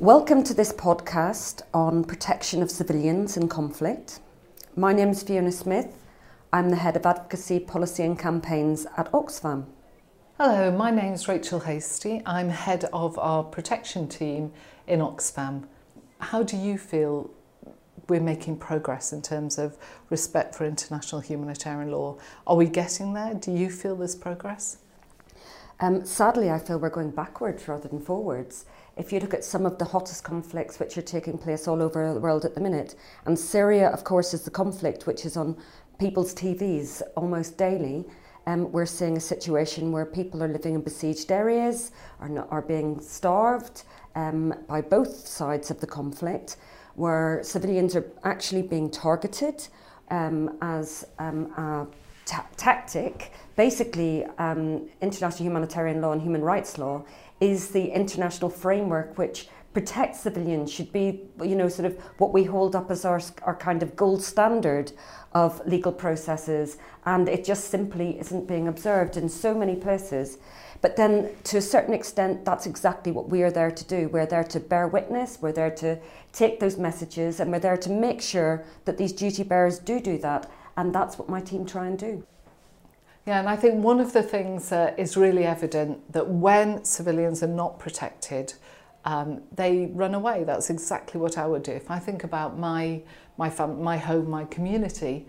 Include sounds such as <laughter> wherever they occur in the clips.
Welcome to this podcast on protection of civilians in conflict. My name is Fionna Smyth. I'm the head of advocacy, policy, and campaigns at Oxfam. Hello, my name is Rachel Hastie. I'm head of our protection team in Oxfam. How do you feel we're making progress in terms of respect for international humanitarian law? Are we getting there? Do you feel there's progress? Um, sadly, I feel we're going backwards rather than forwards. If you look at some of the hottest conflicts which are taking place all over the world at the minute, and Syria, of course, is the conflict which is on people's TVs almost daily. Um, we're seeing a situation where people are living in besieged areas, are, not, are being starved um, by both sides of the conflict, where civilians are actually being targeted um, as um, a ta- tactic. Basically, um, international humanitarian law and human rights law is the international framework which protects civilians should be you know sort of what we hold up as our, our kind of gold standard of legal processes and it just simply isn't being observed in so many places but then to a certain extent that's exactly what we are there to do we're there to bear witness we're there to take those messages and we're there to make sure that these duty bearers do do that and that's what my team try and do. Yeah, and I think one of the things that is really evident that when civilians are not protected, um, they run away. That's exactly what I would do. If I think about my my fam my home, my community,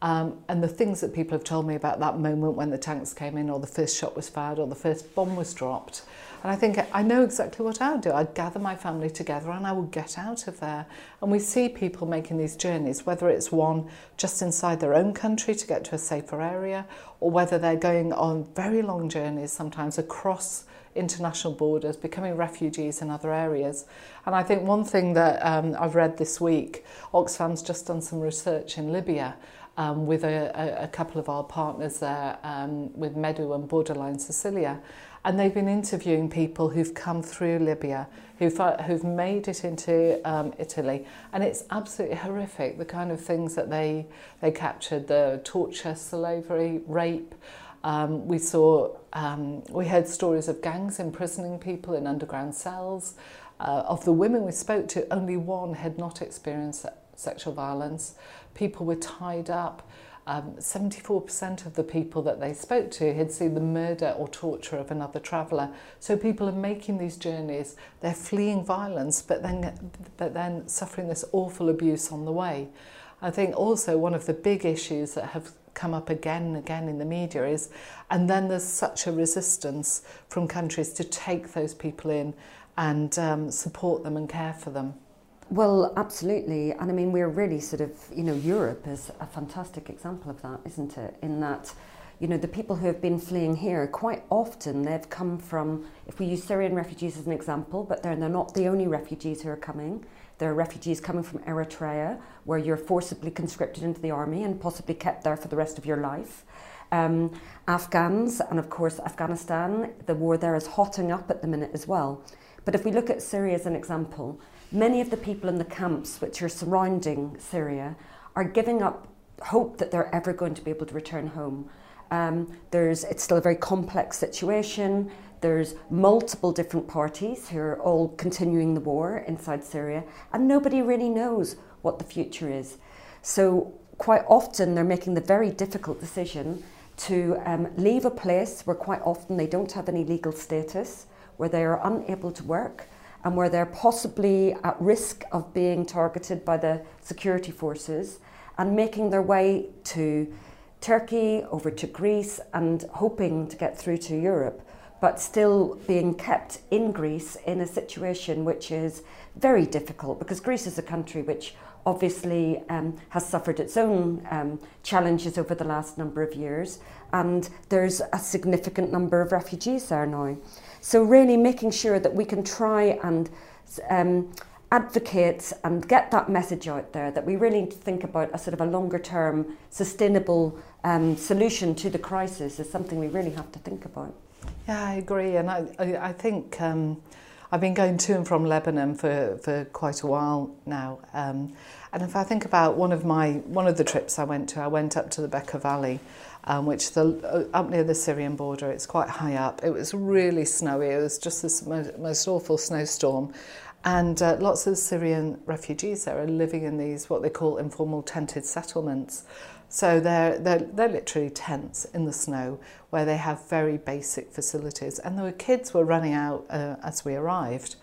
Um, and the things that people have told me about that moment when the tanks came in, or the first shot was fired, or the first bomb was dropped. And I think I know exactly what I would do. I'd gather my family together and I would get out of there. And we see people making these journeys, whether it's one just inside their own country to get to a safer area, or whether they're going on very long journeys, sometimes across international borders, becoming refugees in other areas. And I think one thing that um, I've read this week, Oxfam's just done some research in Libya um, with a, a, a couple of our partners there, um, with Medu and Borderline Sicilia. And they've been interviewing people who've come through Libya, who've, uh, who've made it into um, Italy. And it's absolutely horrific, the kind of things that they, they captured, the torture, slavery, rape. Um, we saw, um, we heard stories of gangs imprisoning people in underground cells. Uh, of the women we spoke to, only one had not experienced sexual violence. People were tied up. Um, 74% of the people that they spoke to had seen the murder or torture of another traveller. So people are making these journeys, they're fleeing violence, but then, but then suffering this awful abuse on the way. I think also one of the big issues that have come up again and again in the media is, and then there's such a resistance from countries to take those people in and um, support them and care for them. Well, absolutely. And I mean, we're really sort of, you know, Europe is a fantastic example of that, isn't it? In that, you know, the people who have been fleeing here, quite often they've come from, if we use Syrian refugees as an example, but they're, they're not the only refugees who are coming. There are refugees coming from Eritrea, where you're forcibly conscripted into the army and possibly kept there for the rest of your life. Um, Afghans, and of course, Afghanistan, the war there is hotting up at the minute as well. But if we look at Syria as an example, many of the people in the camps which are surrounding Syria are giving up hope that they're ever going to be able to return home. Um, there's, it's still a very complex situation. There's multiple different parties who are all continuing the war inside Syria, and nobody really knows what the future is. So, quite often, they're making the very difficult decision to um, leave a place where quite often they don't have any legal status, where they are unable to work, and where they're possibly at risk of being targeted by the security forces and making their way to Turkey, over to Greece, and hoping to get through to Europe, but still being kept in Greece in a situation which is very difficult because Greece is a country which obviously um, has suffered its own um, challenges over the last number of years, and there's a significant number of refugees there now. So, really making sure that we can try and um, advocate and get that message out there that we really need to think about a sort of a longer term, sustainable um, solution to the crisis is something we really have to think about. Yeah, I agree. And I, I, I think um, I've been going to and from Lebanon for, for quite a while now. Um, And if I think about one of my one of the trips I went to, I went up to the Bekaa Valley, um, which the uh, up near the Syrian border. It's quite high up. It was really snowy. It was just this most, most awful snowstorm. And uh, lots of Syrian refugees there are living in these what they call informal tented settlements. So they're, they're, they're literally tents in the snow where they have very basic facilities. And the kids were running out uh, as we arrived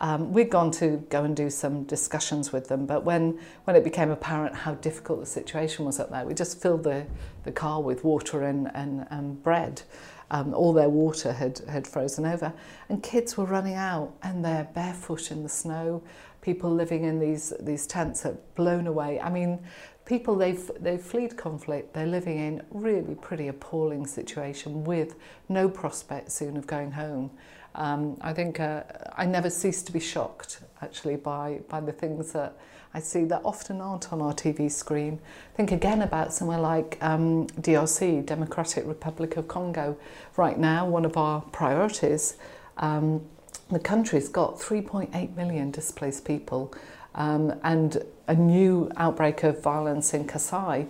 um, we'd gone to go and do some discussions with them, but when, when it became apparent how difficult the situation was up there, we just filled the, the car with water and, and, and bread. Um, all their water had, had frozen over, and kids were running out and they're barefoot in the snow. People living in these, these tents are blown away. I mean, people they've they've fled conflict they're living in really pretty appalling situation with no prospect soon of going home um, I think uh, I never cease to be shocked actually by, by the things that I see that often aren't on our TV screen. Think again about somewhere like um, DRC, Democratic Republic of Congo. Right now, one of our priorities, um, the country's got 3.8 million displaced people um, and a new outbreak of violence in Kasai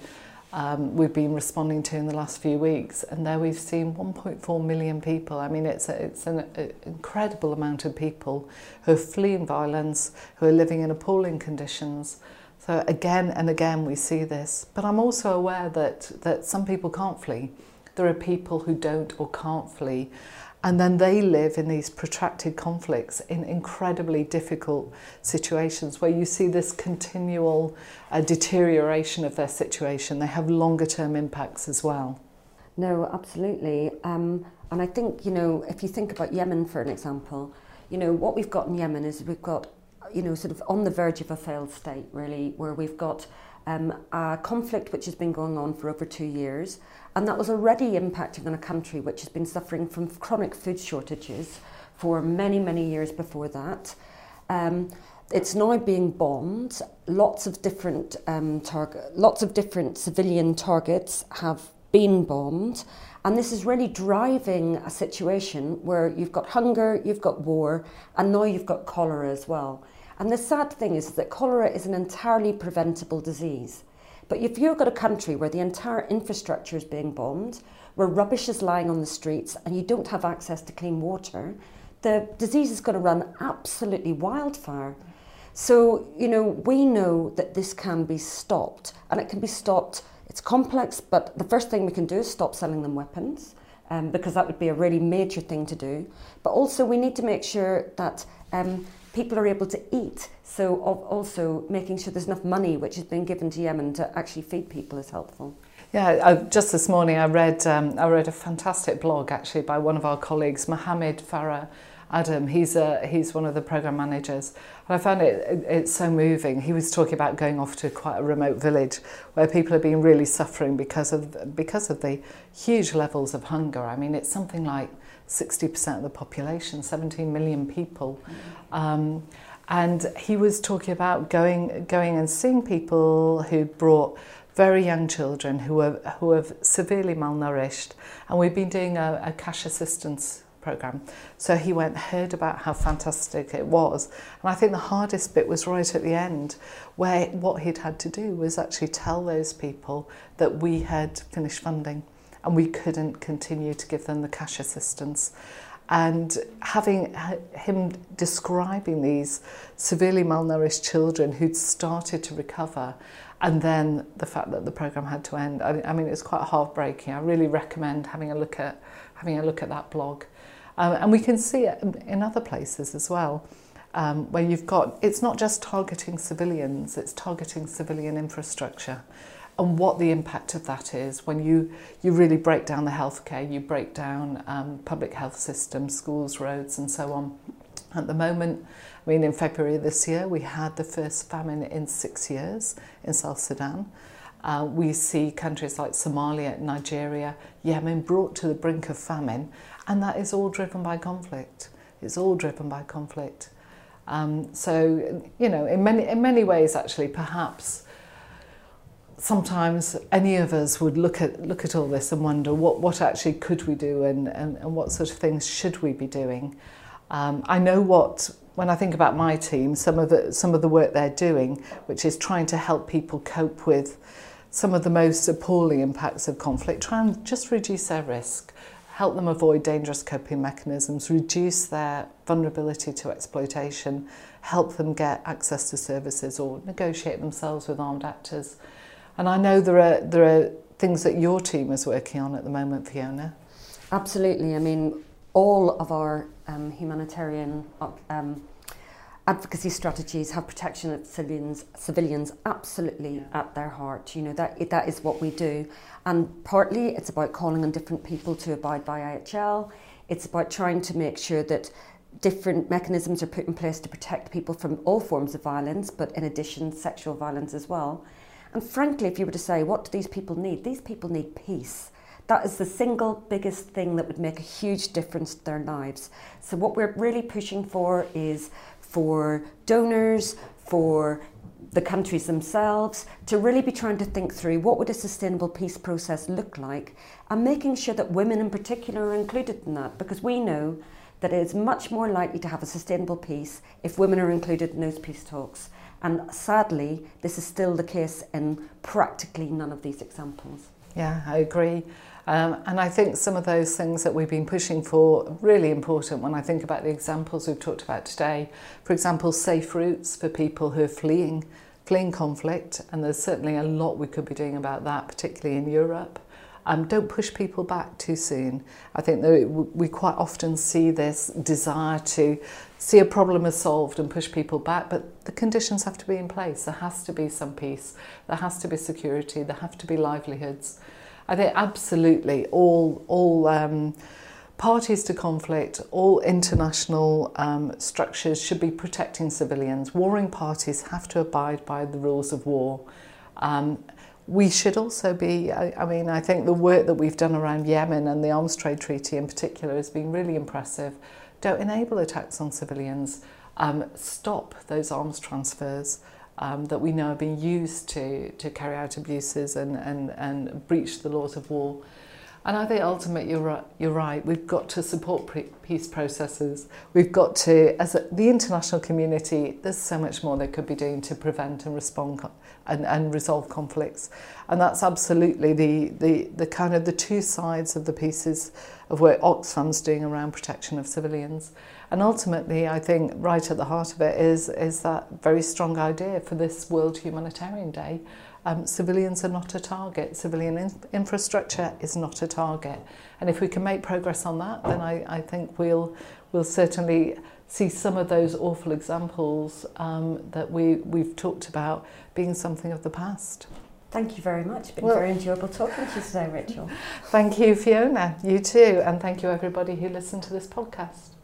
um, we've been responding to in the last few weeks. And there we've seen 1.4 million people. I mean, it's, a, it's an a, incredible amount of people who are fleeing violence, who are living in appalling conditions. So again and again we see this. But I'm also aware that, that some people can't flee. There are people who don't or can't flee. And then they live in these protracted conflicts in incredibly difficult situations where you see this continual uh, deterioration of their situation. They have longer term impacts as well. No, absolutely. Um, and I think, you know, if you think about Yemen, for an example, you know, what we've got in Yemen is we've got, you know, sort of on the verge of a failed state, really, where we've got um, a conflict which has been going on for over two years, and that was already impacting on a country which has been suffering from chronic food shortages for many, many years before that. Um, it's now being bombed. Lots of different um, target, lots of different civilian targets have been bombed, and this is really driving a situation where you've got hunger, you've got war, and now you've got cholera as well. And the sad thing is that cholera is an entirely preventable disease. But if you've got a country where the entire infrastructure is being bombed, where rubbish is lying on the streets, and you don't have access to clean water, the disease is going to run absolutely wildfire. So, you know, we know that this can be stopped, and it can be stopped. It's complex, but the first thing we can do is stop selling them weapons, um, because that would be a really major thing to do. But also, we need to make sure that um, people are able to eat. So also making sure there's enough money which has been given to Yemen to actually feed people is helpful. Yeah, just this morning I read um, I read a fantastic blog actually by one of our colleagues, Mohammed Farah Adam. He's a, he's one of the program managers, and I found it, it it's so moving. He was talking about going off to quite a remote village where people are being really suffering because of because of the huge levels of hunger. I mean, it's something like 60% of the population, 17 million people. Um, and he was talking about going, going and seeing people who brought very young children who are, who are severely malnourished. And we've been doing a, a cash assistance program. So he went, heard about how fantastic it was. And I think the hardest bit was right at the end, where what he'd had to do was actually tell those people that we had finished funding and we couldn't continue to give them the cash assistance. And having him describing these severely malnourished children who'd started to recover, and then the fact that the program had to end, I, I mean, it's quite heartbreaking. I really recommend having a look at having a look at that blog, um, and we can see it in other places as well. Um, where you've got, it's not just targeting civilians, it's targeting civilian infrastructure. And what the impact of that is when you, you really break down the healthcare, you break down um, public health systems, schools, roads, and so on. At the moment, I mean, in February this year, we had the first famine in six years in South Sudan. Uh, we see countries like Somalia, Nigeria, Yemen brought to the brink of famine, and that is all driven by conflict. It's all driven by conflict. Um, so, you know, in many, in many ways, actually, perhaps sometimes any of us would look at look at all this and wonder what what actually could we do and and, and what sort of things should we be doing. Um i know what when i think about my team some of the some of the work they're doing which is trying to help people cope with some of the most appalling impacts of conflict try and just reduce their risk help them avoid dangerous coping mechanisms reduce their vulnerability to exploitation help them get access to services or negotiate themselves with armed actors. And I know there are, there are things that your team is working on at the moment, Fionna. Absolutely. I mean, all of our um, humanitarian um, advocacy strategies have protection of civilians, civilians absolutely yeah. at their heart. You know, that, that is what we do. And partly it's about calling on different people to abide by IHL. It's about trying to make sure that different mechanisms are put in place to protect people from all forms of violence, but in addition, sexual violence as well. And frankly, if you were to say, what do these people need? These people need peace. That is the single biggest thing that would make a huge difference to their lives. So, what we're really pushing for is for donors, for the countries themselves to really be trying to think through what would a sustainable peace process look like and making sure that women in particular are included in that because we know that it is much more likely to have a sustainable peace if women are included in those peace talks and sadly this is still the case in practically none of these examples yeah i agree um, and I think some of those things that we've been pushing for are really important when I think about the examples we've talked about today. For example, safe routes for people who are fleeing, fleeing conflict, and there's certainly a lot we could be doing about that, particularly in Europe. Um, don't push people back too soon. I think that we quite often see this desire to see a problem as solved and push people back, but the conditions have to be in place. There has to be some peace, there has to be security, there have to be livelihoods. I think absolutely all, all um, parties to conflict, all international um, structures should be protecting civilians. Warring parties have to abide by the rules of war. Um, we should also be, I, I mean, I think the work that we've done around Yemen and the Arms Trade Treaty in particular has been really impressive. Don't enable attacks on civilians, um, stop those arms transfers um, that we know are being used to, to carry out abuses and, and, and breach the laws of war. And I think ultimately you're right, you're right. We've got to support peace processes. We've got to, as a, the international community, there's so much more they could be doing to prevent and respond and, and resolve conflicts. And that's absolutely the, the, the kind of the two sides of the pieces of work Oxfam's doing around protection of civilians. And ultimately, I think right at the heart of it is, is that very strong idea for this World Humanitarian Day. Um, civilians are not a target. Civilian in- infrastructure is not a target. And if we can make progress on that, then I, I think we'll, we'll certainly see some of those awful examples um, that we, we've talked about being something of the past. Thank you very much. It's been well, very enjoyable talking to you today, Rachel. <laughs> Thank you, Fionna. You too. And thank you, everybody who listened to this podcast.